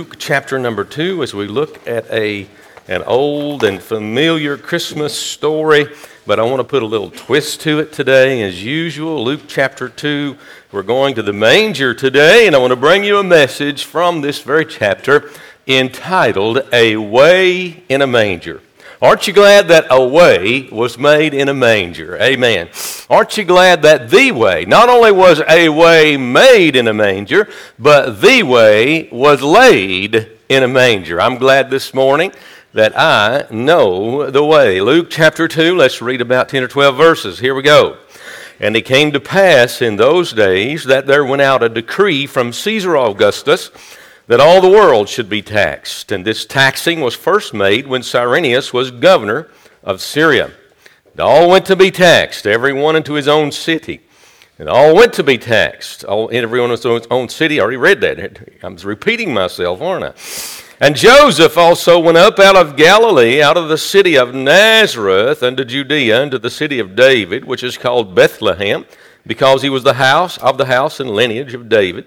Luke chapter number two as we look at a, an old and familiar Christmas story, but I want to put a little twist to it today. As usual, Luke chapter two, we're going to the manger today, and I want to bring you a message from this very chapter entitled A Way in a Manger. Aren't you glad that a way was made in a manger? Amen. Aren't you glad that the way, not only was a way made in a manger, but the way was laid in a manger? I'm glad this morning that I know the way. Luke chapter 2, let's read about 10 or 12 verses. Here we go. And it came to pass in those days that there went out a decree from Caesar Augustus that all the world should be taxed. And this taxing was first made when Cyrenius was governor of Syria. They all went to be taxed, everyone into his own city. And all went to be taxed, all, everyone into his own city. I already read that. I'm repeating myself, aren't I? And Joseph also went up out of Galilee, out of the city of Nazareth, unto Judea, unto the city of David, which is called Bethlehem, because he was the house of the house and lineage of David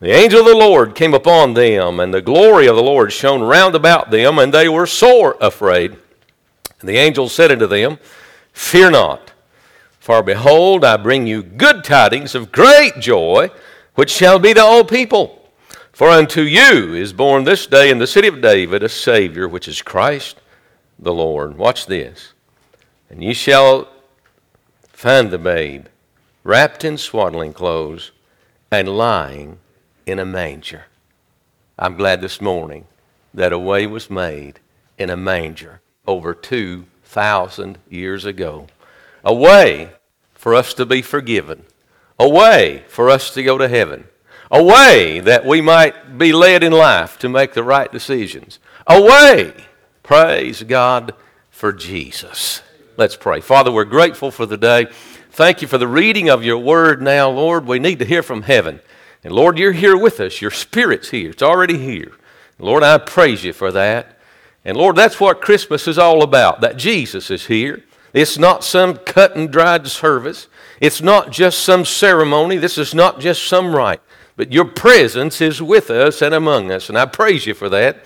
the angel of the Lord came upon them, and the glory of the Lord shone round about them, and they were sore afraid. And the angel said unto them, Fear not, for behold, I bring you good tidings of great joy, which shall be to all people. For unto you is born this day in the city of David a Savior, which is Christ the Lord. Watch this. And ye shall find the babe wrapped in swaddling clothes and lying in a manger. I'm glad this morning that a way was made in a manger over 2,000 years ago. A way for us to be forgiven. A way for us to go to heaven. A way that we might be led in life to make the right decisions. A way, praise God, for Jesus. Let's pray. Father, we're grateful for the day. Thank you for the reading of your word now, Lord. We need to hear from heaven. And Lord, you're here with us. Your Spirit's here. It's already here. Lord, I praise you for that. And Lord, that's what Christmas is all about, that Jesus is here. It's not some cut and dried service. It's not just some ceremony. This is not just some rite. But your presence is with us and among us. And I praise you for that.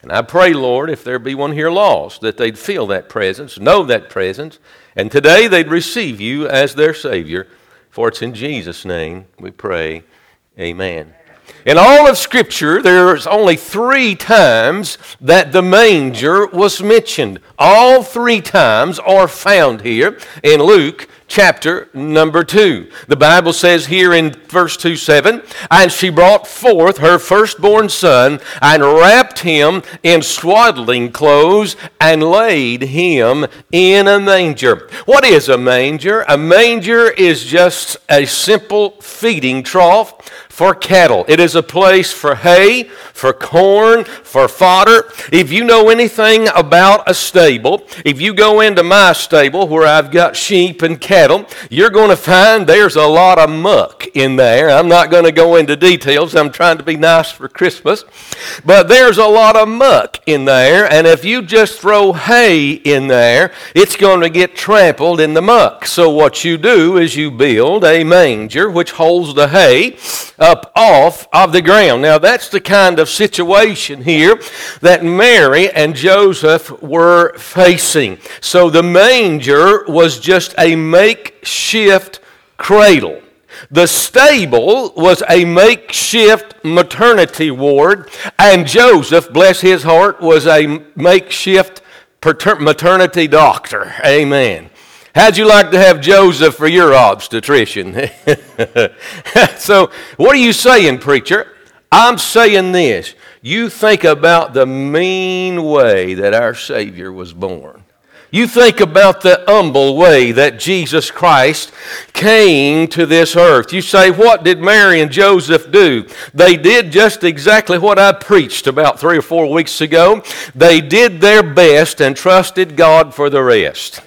And I pray, Lord, if there be one here lost, that they'd feel that presence, know that presence, and today they'd receive you as their Savior. For it's in Jesus' name we pray. Amen. In all of Scripture, there's only three times that the manger was mentioned. All three times are found here in Luke chapter number 2. The Bible says here in verse 2 7, and she brought forth her firstborn son and wrapped him in swaddling clothes and laid him in a manger. What is a manger? A manger is just a simple feeding trough for cattle. It is a place for hay, for corn, for fodder. If you know anything about a stable, if you go into my stable where I've got sheep and cattle, you're going to find there's a lot of muck in there. I'm not going to go into details. I'm trying to be nice for Christmas. But there's a lot of muck in there, and if you just throw hay in there, it's going to get trampled in the muck. So what you do is you build a manger which holds the hay up off of the ground. Now, that's the kind of situation here that Mary and Joseph were facing. So the manger was just a makeshift cradle. The stable was a makeshift maternity ward, and Joseph, bless his heart, was a makeshift maternity doctor. Amen. How'd you like to have Joseph for your obstetrician? so, what are you saying, preacher? I'm saying this. You think about the mean way that our Savior was born. You think about the humble way that Jesus Christ came to this earth. You say, What did Mary and Joseph do? They did just exactly what I preached about three or four weeks ago. They did their best and trusted God for the rest.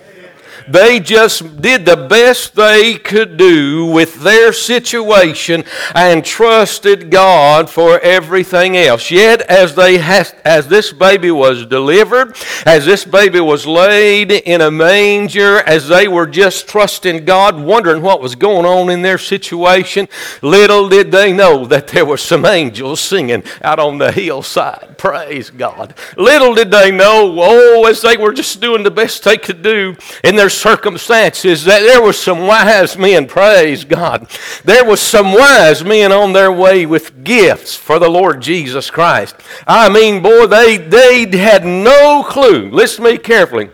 They just did the best they could do with their situation and trusted God for everything else. Yet, as they has, as this baby was delivered, as this baby was laid in a manger, as they were just trusting God, wondering what was going on in their situation, little did they know that there were some angels singing out on the hillside. Praise God. Little did they know, oh, as they were just doing the best they could do in their circumstances that there were some wise men, praise God. There was some wise men on their way with gifts for the Lord Jesus Christ. I mean, boy, they, they had no clue. Listen to me carefully.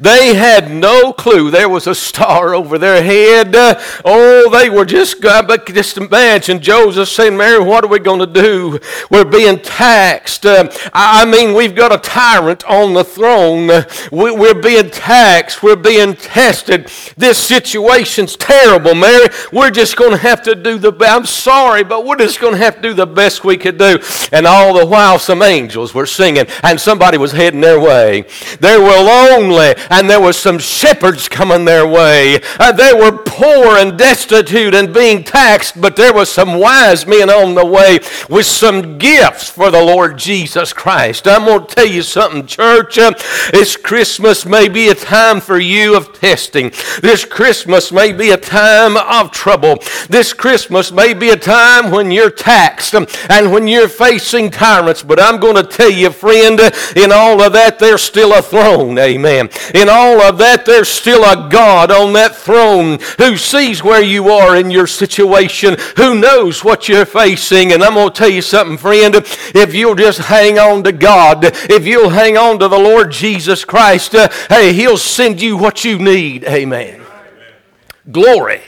They had no clue there was a star over their head. Uh, oh, they were just, but just imagine Joseph saying, Mary, what are we going to do? We're being taxed. Uh, I mean, we've got a tyrant on the throne. We, we're being taxed. We're being tested. This situation's terrible, Mary. We're just going to have to do the, I'm sorry, but we're just going to have to do the best we could do. And all the while, some angels were singing, and somebody was heading their way. They were lonely and there were some shepherds coming their way. Uh, they were poor and destitute and being taxed, but there were some wise men on the way with some gifts for the Lord Jesus Christ. I'm going to tell you something, church. Uh, this Christmas may be a time for you of testing. This Christmas may be a time of trouble. This Christmas may be a time when you're taxed um, and when you're facing tyrants. But I'm going to tell you, friend, in all of that, there's still a throne. Amen. In all of that, there's still a God on that throne who sees where you are in your situation, who knows what you're facing. And I'm going to tell you something, friend. If you'll just hang on to God, if you'll hang on to the Lord Jesus Christ, uh, hey, He'll send you what you need. Amen. Glory.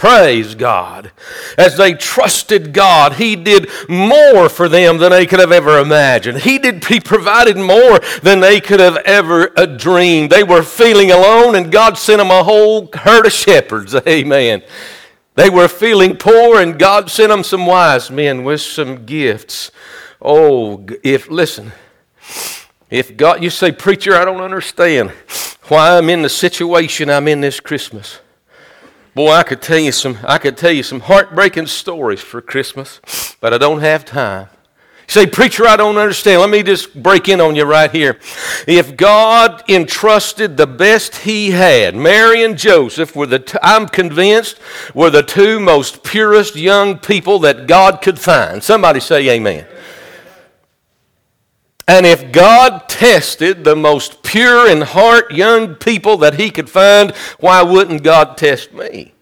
Praise God. As they trusted God, He did more for them than they could have ever imagined. He did He provided more than they could have ever uh, dreamed. They were feeling alone, and God sent them a whole herd of shepherds. Amen. They were feeling poor, and God sent them some wise men with some gifts. Oh, if listen, if God, you say, preacher, I don't understand why I'm in the situation I'm in this Christmas. Boy, I could tell you some I could tell you some heartbreaking stories for Christmas, but I don't have time. You say, preacher, I don't understand. Let me just break in on you right here. If God entrusted the best He had, Mary and Joseph were the, t- I'm convinced, were the two most purest young people that God could find. Somebody say amen. And if God tested the most pure in heart young people that He could find, why wouldn't God test me?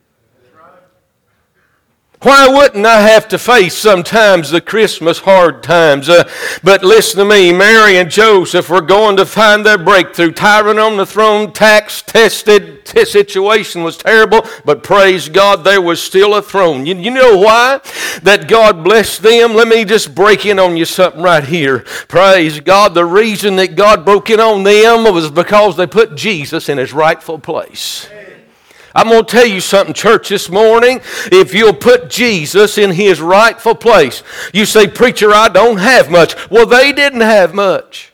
Why wouldn't I have to face sometimes the Christmas hard times? Uh, but listen to me, Mary and Joseph were going to find their breakthrough. Tyrant on the throne, tax tested t- situation was terrible, but praise God, there was still a throne. You, you know why? That God blessed them. Let me just break in on you something right here. Praise God. The reason that God broke in on them was because they put Jesus in his rightful place. I'm going to tell you something, church, this morning. If you'll put Jesus in his rightful place, you say, Preacher, I don't have much. Well, they didn't have much.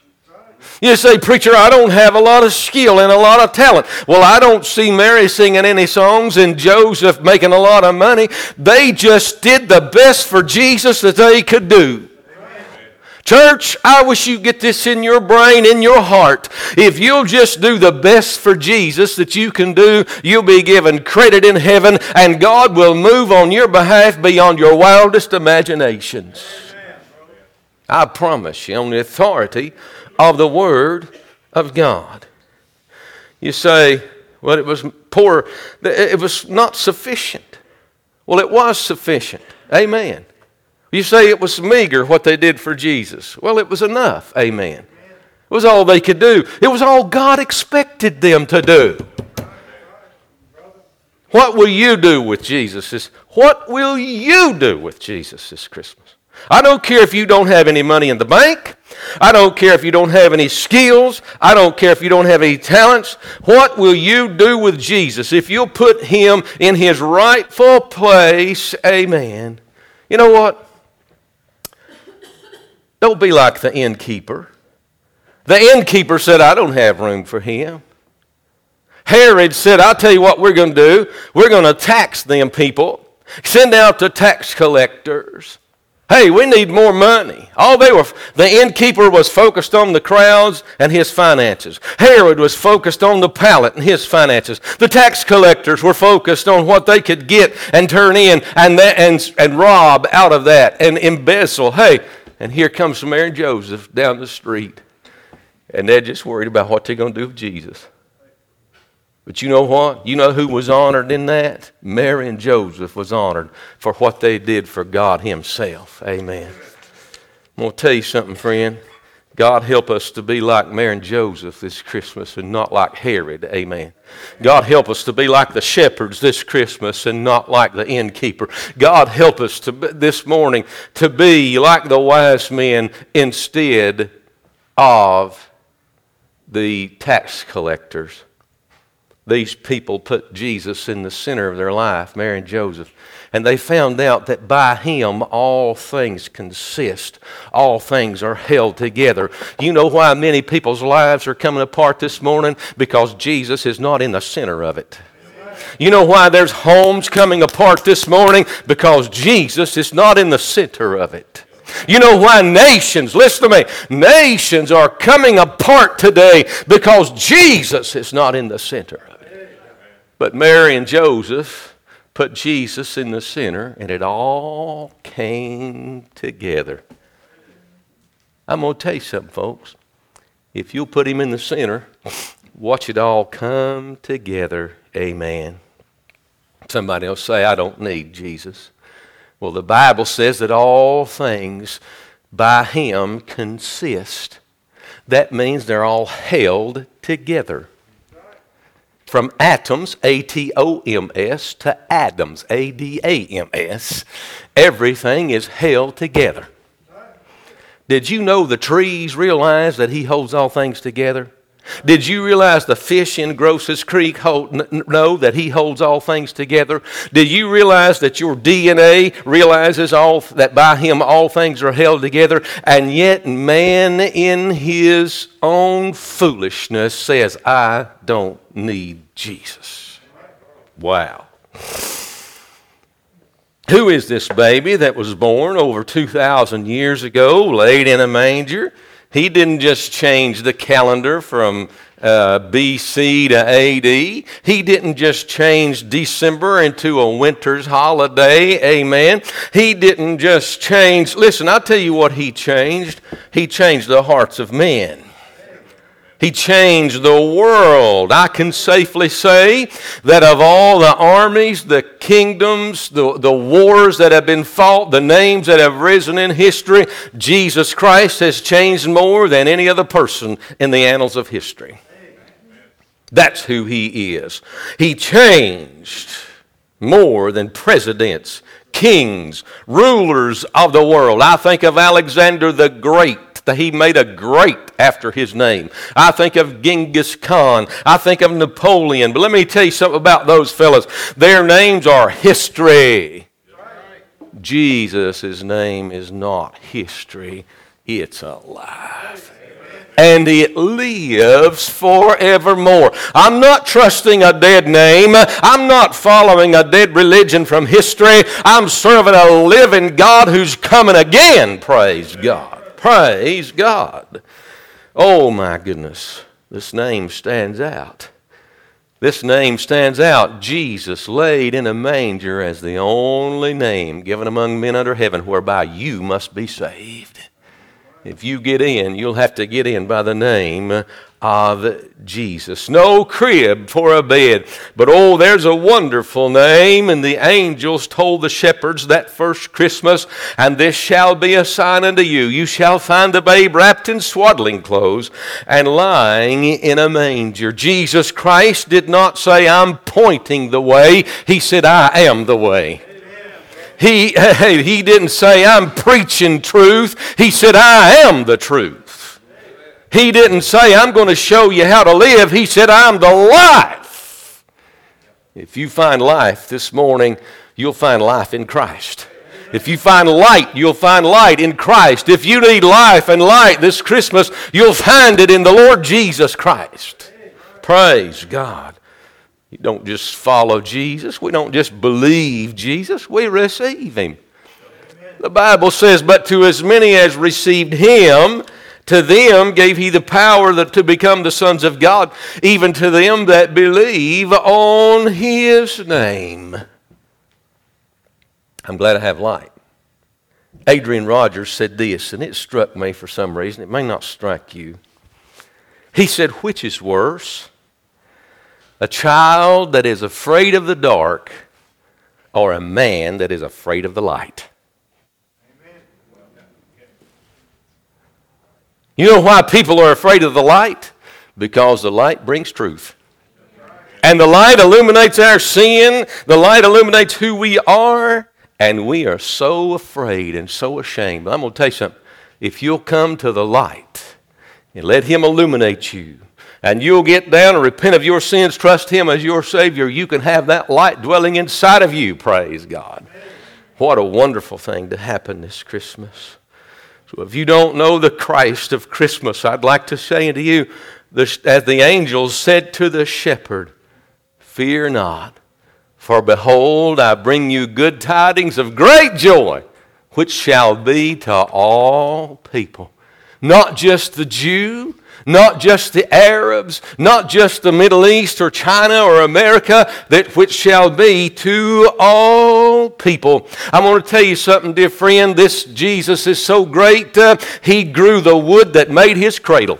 You say, Preacher, I don't have a lot of skill and a lot of talent. Well, I don't see Mary singing any songs and Joseph making a lot of money. They just did the best for Jesus that they could do. Church, I wish you get this in your brain, in your heart. If you'll just do the best for Jesus that you can do, you'll be given credit in heaven, and God will move on your behalf beyond your wildest imaginations. I promise you, on the authority of the Word of God. You say, well, it was poor, it was not sufficient. Well, it was sufficient. Amen. You say it was meager what they did for Jesus. Well, it was enough. Amen. It was all they could do, it was all God expected them to do. What will you do with Jesus? This, what will you do with Jesus this Christmas? I don't care if you don't have any money in the bank. I don't care if you don't have any skills. I don't care if you don't have any talents. What will you do with Jesus if you'll put him in his rightful place? Amen. You know what? Don't be like the innkeeper. The innkeeper said, I don't have room for him. Herod said, I'll tell you what we're going to do. We're going to tax them people, send out the tax collectors. Hey, we need more money. All they were, the innkeeper was focused on the crowds and his finances. Herod was focused on the palate and his finances. The tax collectors were focused on what they could get and turn in and, and, and rob out of that and embezzle. Hey, and here comes Mary and Joseph down the street. And they're just worried about what they're going to do with Jesus. But you know what? You know who was honored in that? Mary and Joseph was honored for what they did for God Himself. Amen. I'm going to tell you something, friend. God help us to be like Mary and Joseph this Christmas and not like Herod. Amen. God help us to be like the shepherds this Christmas and not like the innkeeper. God help us to this morning to be like the wise men instead of the tax collectors these people put Jesus in the center of their life, Mary and Joseph, and they found out that by him all things consist, all things are held together. You know why many people's lives are coming apart this morning? Because Jesus is not in the center of it. You know why there's homes coming apart this morning? Because Jesus is not in the center of it. You know why nations, listen to me, nations are coming apart today because Jesus is not in the center of it. but Mary and Joseph put Jesus in the center, and it all came together. I'm going to tell you something, folks. If you'll put him in the center, watch it all come together. Amen. Somebody will say, I don't need Jesus. Well, the Bible says that all things by him consist. That means they're all held together from atoms, A T O M S, to atoms, A D A M S. Everything is held together. Did you know the trees realize that He holds all things together? Did you realize the fish in Grosses Creek hold, know that He holds all things together? Did you realize that your DNA realizes all that by Him all things are held together? And yet, man in his own foolishness says, I don't need Jesus. Wow. Who is this baby that was born over 2,000 years ago, laid in a manger? He didn't just change the calendar from uh, BC to AD. He didn't just change December into a winter's holiday. Amen. He didn't just change. Listen, I'll tell you what he changed. He changed the hearts of men. He changed the world. I can safely say that of all the armies, the kingdoms, the, the wars that have been fought, the names that have risen in history, Jesus Christ has changed more than any other person in the annals of history. That's who he is. He changed more than presidents, kings, rulers of the world. I think of Alexander the Great he made a great after his name. I think of Genghis Khan. I think of Napoleon. But let me tell you something about those fellows. Their names are history. Jesus' name is not history, it's alive and it lives forevermore. I'm not trusting a dead name. I'm not following a dead religion from history. I'm serving a living God who's coming again. Praise God. Praise God. Oh my goodness. This name stands out. This name stands out. Jesus laid in a manger as the only name given among men under heaven whereby you must be saved. If you get in, you'll have to get in by the name of Jesus. No crib for a bed. But oh, there's a wonderful name. And the angels told the shepherds that first Christmas, and this shall be a sign unto you. You shall find the babe wrapped in swaddling clothes and lying in a manger. Jesus Christ did not say, I'm pointing the way. He said, I am the way. He, he didn't say, I'm preaching truth. He said, I am the truth. He didn't say, I'm going to show you how to live. He said, I'm the life. If you find life this morning, you'll find life in Christ. If you find light, you'll find light in Christ. If you need life and light this Christmas, you'll find it in the Lord Jesus Christ. Praise God. You don't just follow Jesus. We don't just believe Jesus. We receive Him. The Bible says, But to as many as received Him, to them gave He the power that, to become the sons of God, even to them that believe on His name. I'm glad I have light. Adrian Rogers said this, and it struck me for some reason. It may not strike you. He said, Which is worse? A child that is afraid of the dark or a man that is afraid of the light? You know why people are afraid of the light? Because the light brings truth. And the light illuminates our sin, the light illuminates who we are, and we are so afraid and so ashamed. I'm going to tell you something. If you'll come to the light and let Him illuminate you, and you'll get down and repent of your sins, trust Him as your Savior, you can have that light dwelling inside of you. Praise God. What a wonderful thing to happen this Christmas. So if you don't know the Christ of Christmas, I'd like to say unto you, as the angels said to the shepherd, Fear not. For behold, I bring you good tidings of great joy, which shall be to all people. Not just the Jew, not just the Arabs, not just the Middle East or China or America, that which shall be to all people. I want to tell you something, dear friend. This Jesus is so great. Uh, he grew the wood that made his cradle.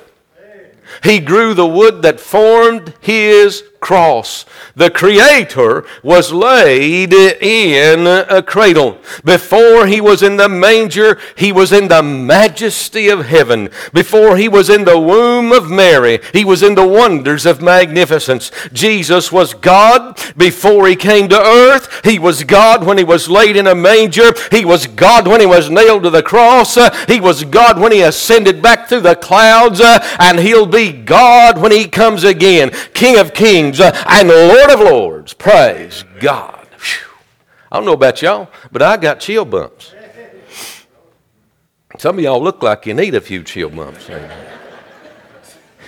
He grew the wood that formed his cross. The Creator was laid in a cradle. Before he was in the manger, he was in the majesty of heaven. Before he was in the womb of Mary, he was in the wonders of magnificence. Jesus was God before he came to earth. He was God when he was laid in a manger. He was God when he was nailed to the cross. He was God when he ascended back through the clouds. And he'll be God when he comes again. King of kings kings and Lord of lords. Praise God. Whew. I don't know about y'all, but I got chill bumps. Some of y'all look like you need a few chill bumps.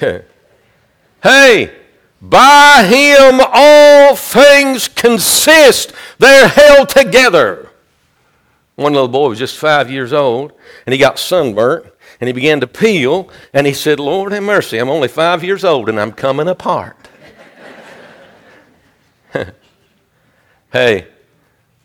hey, by him all things consist. They're held together. One little boy was just five years old, and he got sunburnt, and he began to peel, and he said, Lord have mercy, I'm only five years old, and I'm coming apart. Hey,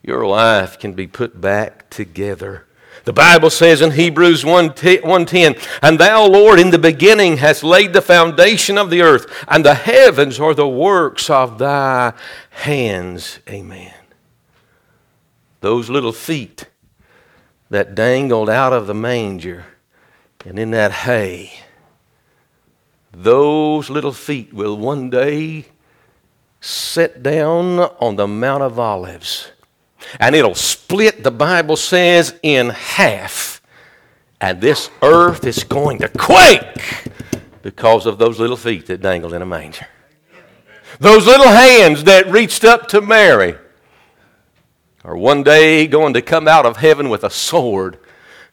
your life can be put back together. The Bible says in Hebrews 1:10, "And thou, Lord, in the beginning hast laid the foundation of the earth, and the heavens are the works of thy hands." Amen. Those little feet that dangled out of the manger and in that hay, those little feet will one day sit down on the Mount of Olives. And it'll split, the Bible says, in half. And this earth is going to quake because of those little feet that dangled in a manger. Those little hands that reached up to Mary are one day going to come out of heaven with a sword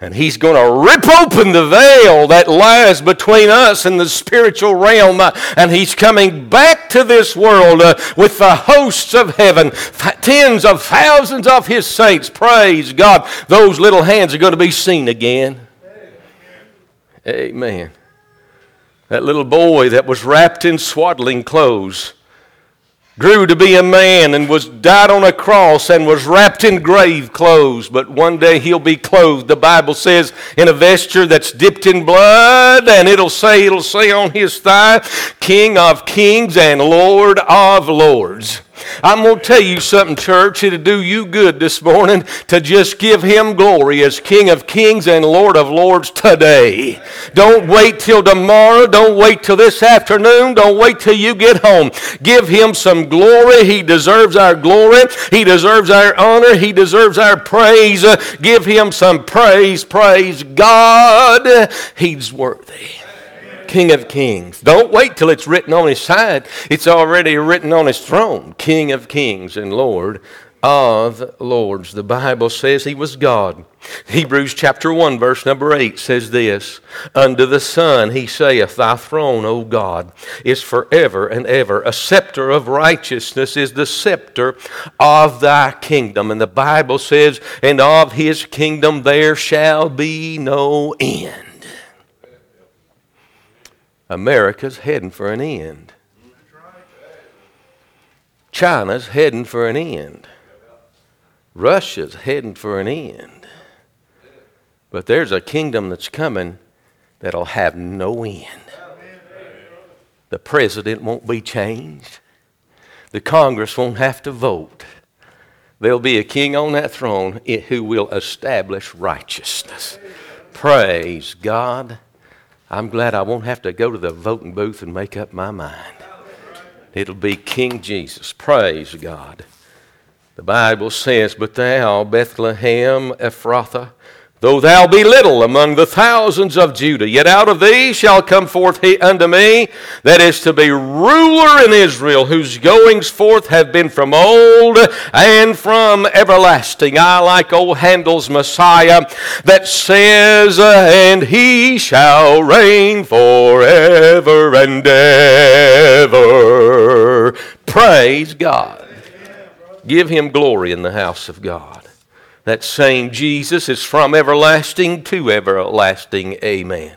and he's going to rip open the veil that lies between us and the spiritual realm. Uh, and he's coming back to this world uh, with the hosts of heaven, tens of thousands of his saints. Praise God. Those little hands are going to be seen again. Amen. That little boy that was wrapped in swaddling clothes grew to be a man and was died on a cross and was wrapped in grave clothes. But one day he'll be clothed the bible says in a vesture that's dipped in blood and it'll say it'll say on his thigh king of kings and lord of lords I'm going to tell you something, church. It'll do you good this morning to just give him glory as King of Kings and Lord of Lords today. Don't wait till tomorrow. Don't wait till this afternoon. Don't wait till you get home. Give him some glory. He deserves our glory. He deserves our honor. He deserves our praise. give him some praise. Praise God. He's worthy. King of Kings. Don't wait till it's written on his side. It's already written on his throne. King of Kings and Lord of lords. The Bible says he was God. Hebrews chapter 1, verse number 8 says this Unto the Son he saith, Thy throne, O God, is forever and ever. A scepter of righteousness is the scepter of thy kingdom. And the Bible says, And of his kingdom there shall be no end. America's heading for an end. China's heading for an end. Russia's heading for an end. But there's a kingdom that's coming that'll have no end. The president won't be changed. The Congress won't have to vote. There'll be a king on that throne who will establish righteousness. Praise God. I'm glad I won't have to go to the voting booth and make up my mind. It'll be King Jesus. Praise God. The Bible says, But thou, Bethlehem Ephrathah, though thou be little among the thousands of Judah, yet out of thee shall come forth he unto me that is to be ruler in Israel, whose goings forth have been from old and from everlasting. I like old Handel's Messiah that says, And he shall reign forever and ever. Praise God. Give him glory in the house of God. That same Jesus is from everlasting to everlasting. Amen.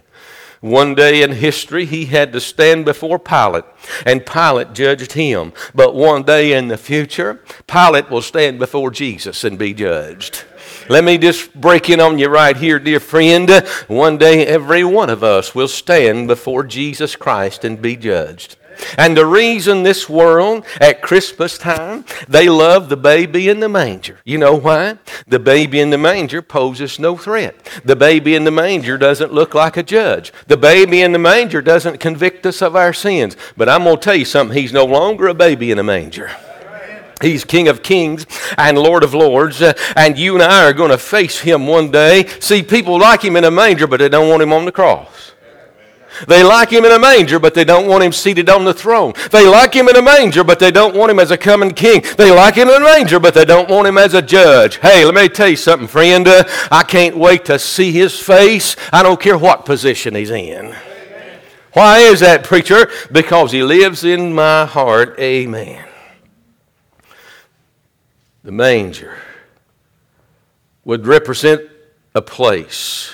One day in history, he had to stand before Pilate, and Pilate judged him. But one day in the future, Pilate will stand before Jesus and be judged. Let me just break in on you right here, dear friend. One day, every one of us will stand before Jesus Christ and be judged. And the reason this world at Christmas time, they love the baby in the manger. You know why? The baby in the manger poses no threat. The baby in the manger doesn't look like a judge. The baby in the manger doesn't convict us of our sins. But I'm going to tell you something, he's no longer a baby in a manger. He's King of Kings and Lord of Lords, uh, and you and I are going to face him one day. See, people like him in a manger, but they don't want him on the cross. They like him in a manger, but they don't want him seated on the throne. They like him in a manger, but they don't want him as a coming king. They like him in a manger, but they don't want him as a judge. Hey, let me tell you something, friend. Uh, I can't wait to see his face. I don't care what position he's in. Why is that, preacher? Because he lives in my heart. Amen. The manger would represent a place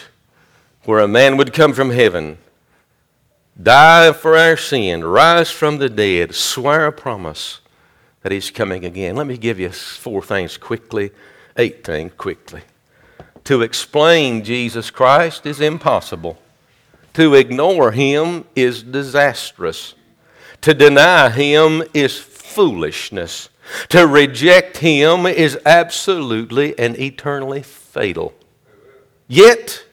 where a man would come from heaven die for our sin, rise from the dead, swear a promise that he's coming again. Let me give you four things quickly, eight things quickly. To explain Jesus Christ is impossible. To ignore him is disastrous. To deny him is foolishness. To reject him is absolutely and eternally fatal. Yet,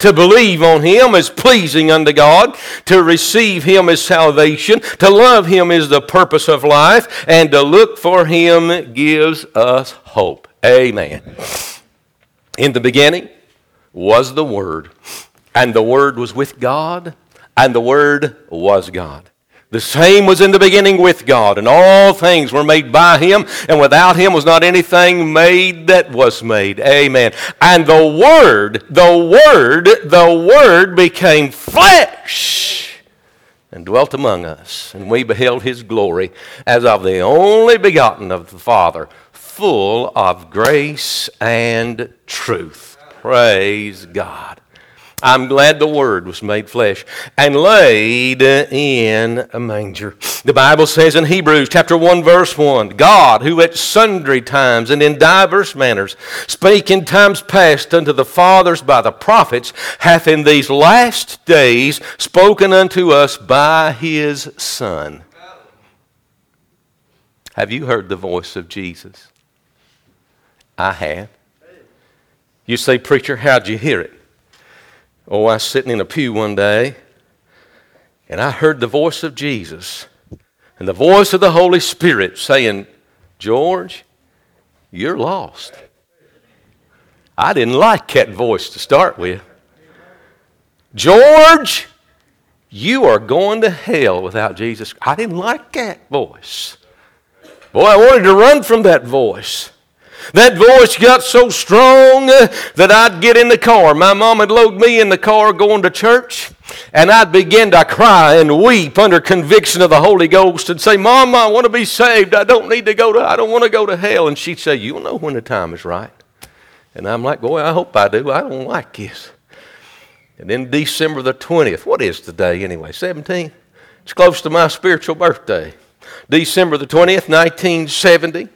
to believe on Him is pleasing unto God. To receive Him is salvation. To love Him is the purpose of life. And to look for Him gives us hope. Amen. In the beginning was the Word. And the Word was with God. And the Word was God. The same was in the beginning with God, and all things were made by him, and without him was not anything made that was made. Amen. And the Word, the Word, the Word became flesh and dwelt among us, and we beheld his glory as of the only begotten of the Father, full of grace and truth. Praise God. I'm glad the Word was made flesh and laid in a manger. The Bible says in Hebrews chapter 1, verse 1 God, who at sundry times and in divers manners spake in times past unto the fathers by the prophets, hath in these last days spoken unto us by his Son. Have you heard the voice of Jesus? I have. You say, Preacher, how'd you hear it? Oh, I was sitting in a pew one day and I heard the voice of Jesus and the voice of the Holy Spirit saying, George, you're lost. I didn't like that voice to start with. George, You are going to hell without Jesus. I didn't like that voice. Boy, I wanted to run from that voice. That voice got so strong uh, that I'd get in the car. My mom would load me in the car going to church, and I'd begin to cry and weep under conviction of the Holy Ghost and say, Mom, I want to be saved. I don't need to go to, I don't want to go to hell. And she'd say, You'll know when the time is right. And I'm like, Boy, I hope I do. I don't like this. And then December the 20th, what is today anyway? 17? It's close to my spiritual birthday. December the 20th, 1970.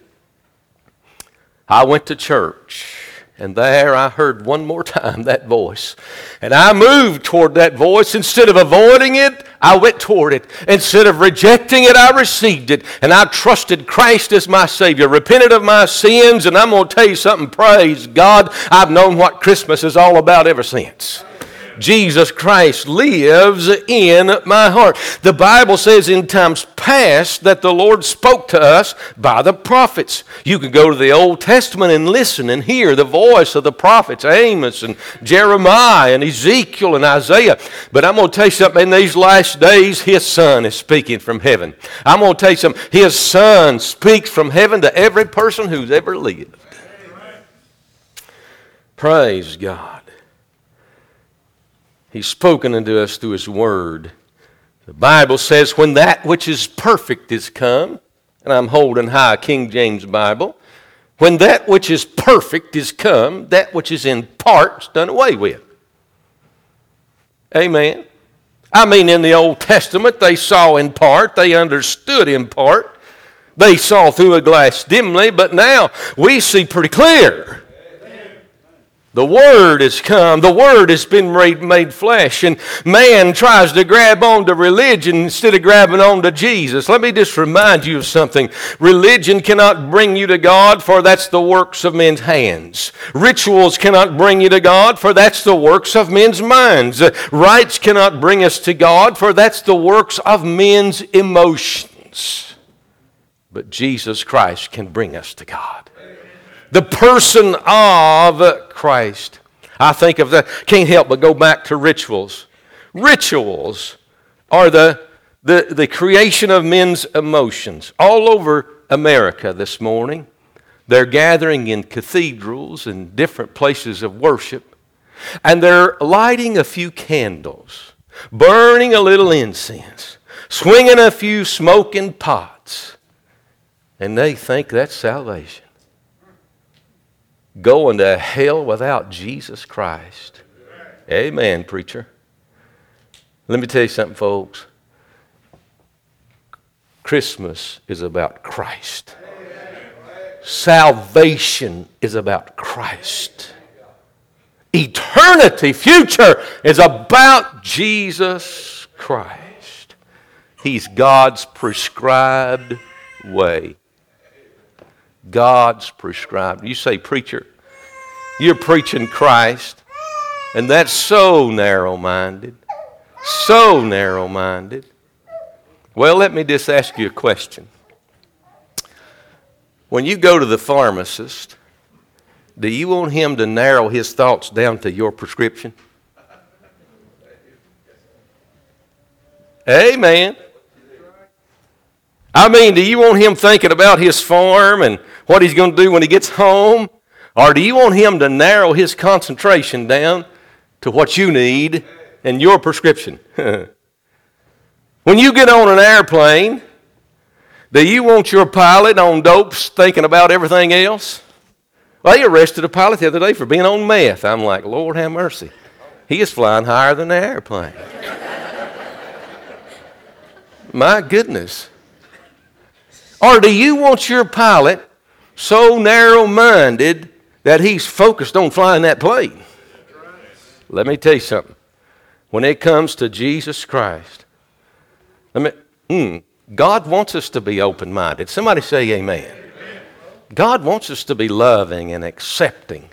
I went to church, and there I heard one more time that voice. And I moved toward that voice. Instead of avoiding it, I went toward it. Instead of rejecting it, I received it. And I trusted Christ as my Savior, repented of my sins, and I'm going to tell you something. Praise God. I've known what Christmas is all about ever since. Jesus Christ lives in my heart. The Bible says in times past that the Lord spoke to us by the prophets. You can go to the Old Testament and listen and hear the voice of the prophets, Amos and Jeremiah and Ezekiel and Isaiah. But I'm going to tell you something, in these last days, His Son is speaking from heaven. I'm going to tell you something, His Son speaks from heaven to every person who's ever lived. Praise God. He's spoken unto us through His Word. The Bible says, when that which is perfect is come, and I'm holding high King James Bible, when that which is perfect is come, that which is in part is done away with. Amen. I mean, in the Old Testament, they saw in part, they understood in part, they saw through a glass dimly, but now we see pretty clear. The Word has come. The Word has been made, flesh. And man tries to grab on to religion instead of grabbing on to Jesus. Let me just remind you of something. Religion cannot bring you to God, for that's the works of men's hands. Rituals cannot bring you to God, for that's the works of men's minds. Uh, rites cannot bring us to God, for that's the works of men's emotions. But Jesus Christ can bring us to God the person of Christ. I think of that, can't help but go back to rituals. Rituals are the, the, the creation of men's emotions. All over America this morning, they're gathering in cathedrals and different places of worship, and they're lighting a few candles, burning a little incense, swinging a few smoking pots, and they think that's salvation going to hell without Jesus Christ. Amen, preacher. Let me tell you something, folks. Christmas is about Christ. Salvation is about Christ. Eternity, future, is about Jesus Christ. He's God's prescribed way. God's prescribed. You say, Preacher, you're preaching Christ, and that's so narrow minded. So narrow minded. Well, let me just ask you a question. When you go to the pharmacist, do you want him to narrow his thoughts down to your prescription? Amen. I mean, do you want him thinking about his farm and what he's going to do when he gets home? Or do you want him to narrow his concentration down to what you need and your prescription? when you get on an airplane, do you want your pilot on dopes thinking about everything else? Well, they arrested a pilot the other day for being on meth. I'm like, Lord have mercy. He is flying higher than the airplane. My goodness. Or do you want your pilot so narrow minded that he's focused on flying that plane? Let me tell you something. When it comes to Jesus Christ, I mean, mm, God wants us to be open minded. Somebody say amen. amen. God wants us to be loving and accepting.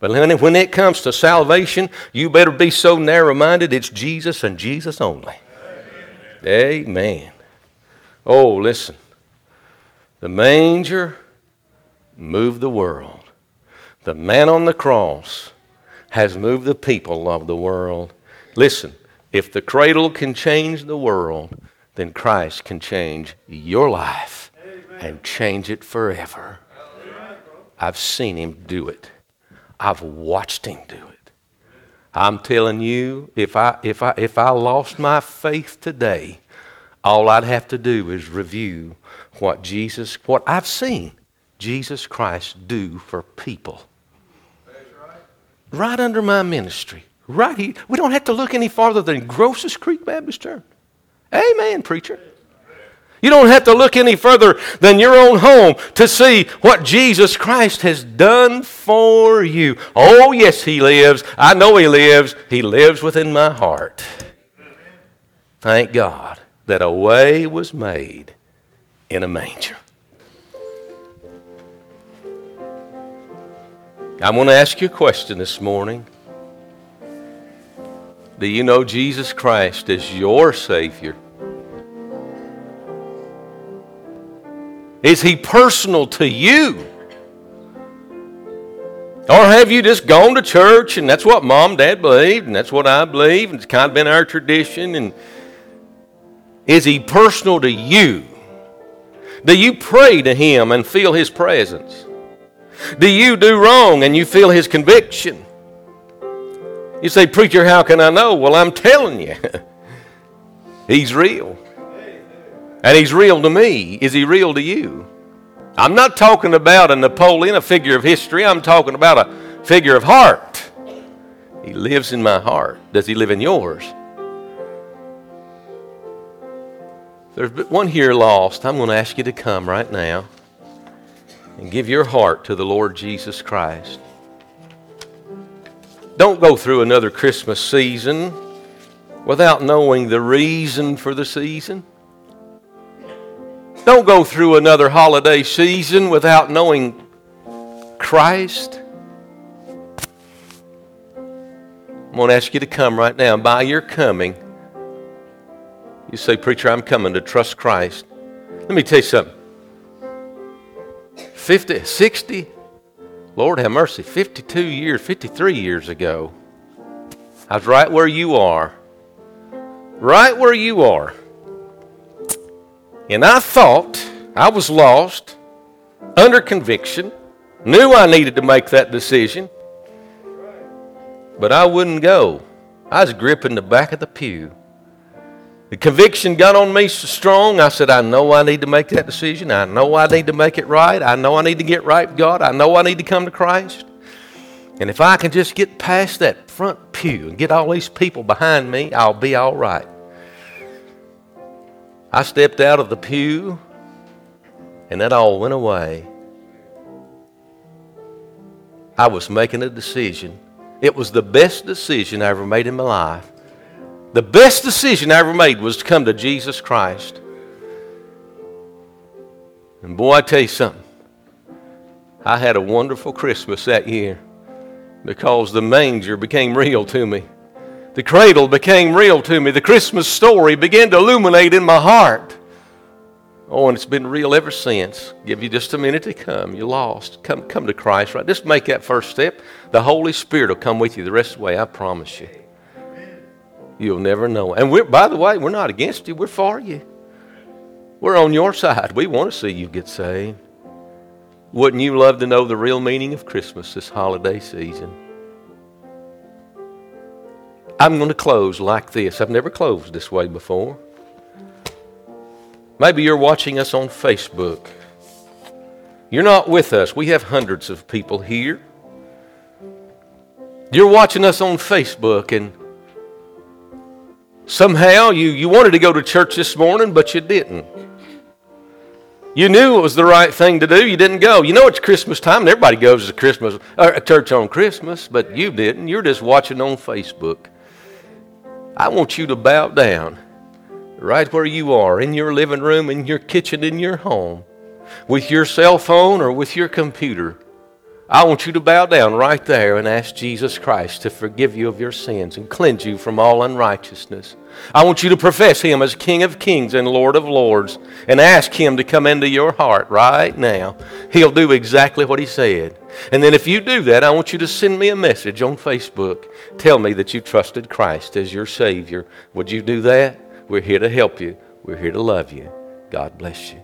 But when it comes to salvation, you better be so narrow minded, it's Jesus and Jesus only. Amen. amen. Oh, listen. The manger moved the world. The man on the cross has moved the people of the world. Listen, If the cradle can change the world, then Christ can change your life and change it forever. I've seen him do it. I've watched him do it. I'm telling you, if I, if I, if I lost my faith today, all I'd have to do is review what Jesus, what I've seen Jesus Christ do for people. Right under my ministry. Right here. We don't have to look any farther than Grosses Creek Baptist Church. Amen, preacher. You don't have to look any further than your own home to see what Jesus Christ has done for you. Oh, yes, He lives. I know He lives. He lives within my heart. Thank God that a way was made in a manger. I want to ask you a question this morning. Do you know Jesus Christ as your Savior? Is He personal to you? Or have you just gone to church and that's what mom, dad believed, and that's what I believe, and it's kind of been our tradition? And is He personal to you? Do you pray to Him and feel His presence? Do you do wrong and you feel His conviction? You say, Preacher, how can I know? Well, I'm telling you, He's real. And He's real to me. Is He real to you? I'm not talking about a Napoleon, a figure of history. I'm talking about a figure of heart. He lives in my heart. Does He live in yours? There's one here lost. I'm going to ask you to come right now and give your heart to the Lord Jesus Christ. Don't go through another Christmas season without knowing the reason for the season. Don't go through another holiday season without knowing Christ. I'm going to ask you to come right now. By your coming, you say, Preacher, I'm coming to trust Christ. Let me tell you something. 50, 60, Lord have mercy, 52 years, 53 years ago, I was right where you are. Right where you are. And I thought I was lost, under conviction, knew I needed to make that decision, but I wouldn't go. I was gripping the back of the pew. The conviction got on me so strong, I said, I know I need to make that decision. I know I need to make it right. I know I need to get right with God. I know I need to come to Christ. And if I can just get past that front pew and get all these people behind me, I'll be all right. I stepped out of the pew, and that all went away. I was making a decision. It was the best decision I ever made in my life. The best decision I ever made was to come to Jesus Christ. And boy, I tell you something. I had a wonderful Christmas that year because the manger became real to me. The cradle became real to me. The Christmas story began to illuminate in my heart. Oh, and it's been real ever since. Give you just a minute to come. You're lost. Come, come to Christ, right? Just make that first step. The Holy Spirit will come with you the rest of the way, I promise you. You'll never know. And we're, by the way, we're not against you, we're for you. We're on your side. We want to see you get saved. Wouldn't you love to know the real meaning of Christmas this holiday season? I'm going to close like this. I've never closed this way before. Maybe you're watching us on Facebook. You're not with us. We have hundreds of people here. You're watching us on Facebook and Somehow you, you wanted to go to church this morning, but you didn't. You knew it was the right thing to do. You didn't go. You know it's Christmas time, and everybody goes to Christmas uh, church on Christmas, but you didn't. You're just watching on Facebook. I want you to bow down right where you are, in your living room, in your kitchen, in your home, with your cell phone or with your computer. I want you to bow down right there and ask Jesus Christ to forgive you of your sins and cleanse you from all unrighteousness. I want you to profess Him as King of Kings and Lord of Lords and ask Him to come into your heart right now. He'll do exactly what He said. And then if you do that, I want you to send me a message on Facebook. Tell me that you trusted Christ as your Savior. Would you do that? We're here to help you. We're here to love you. God bless you.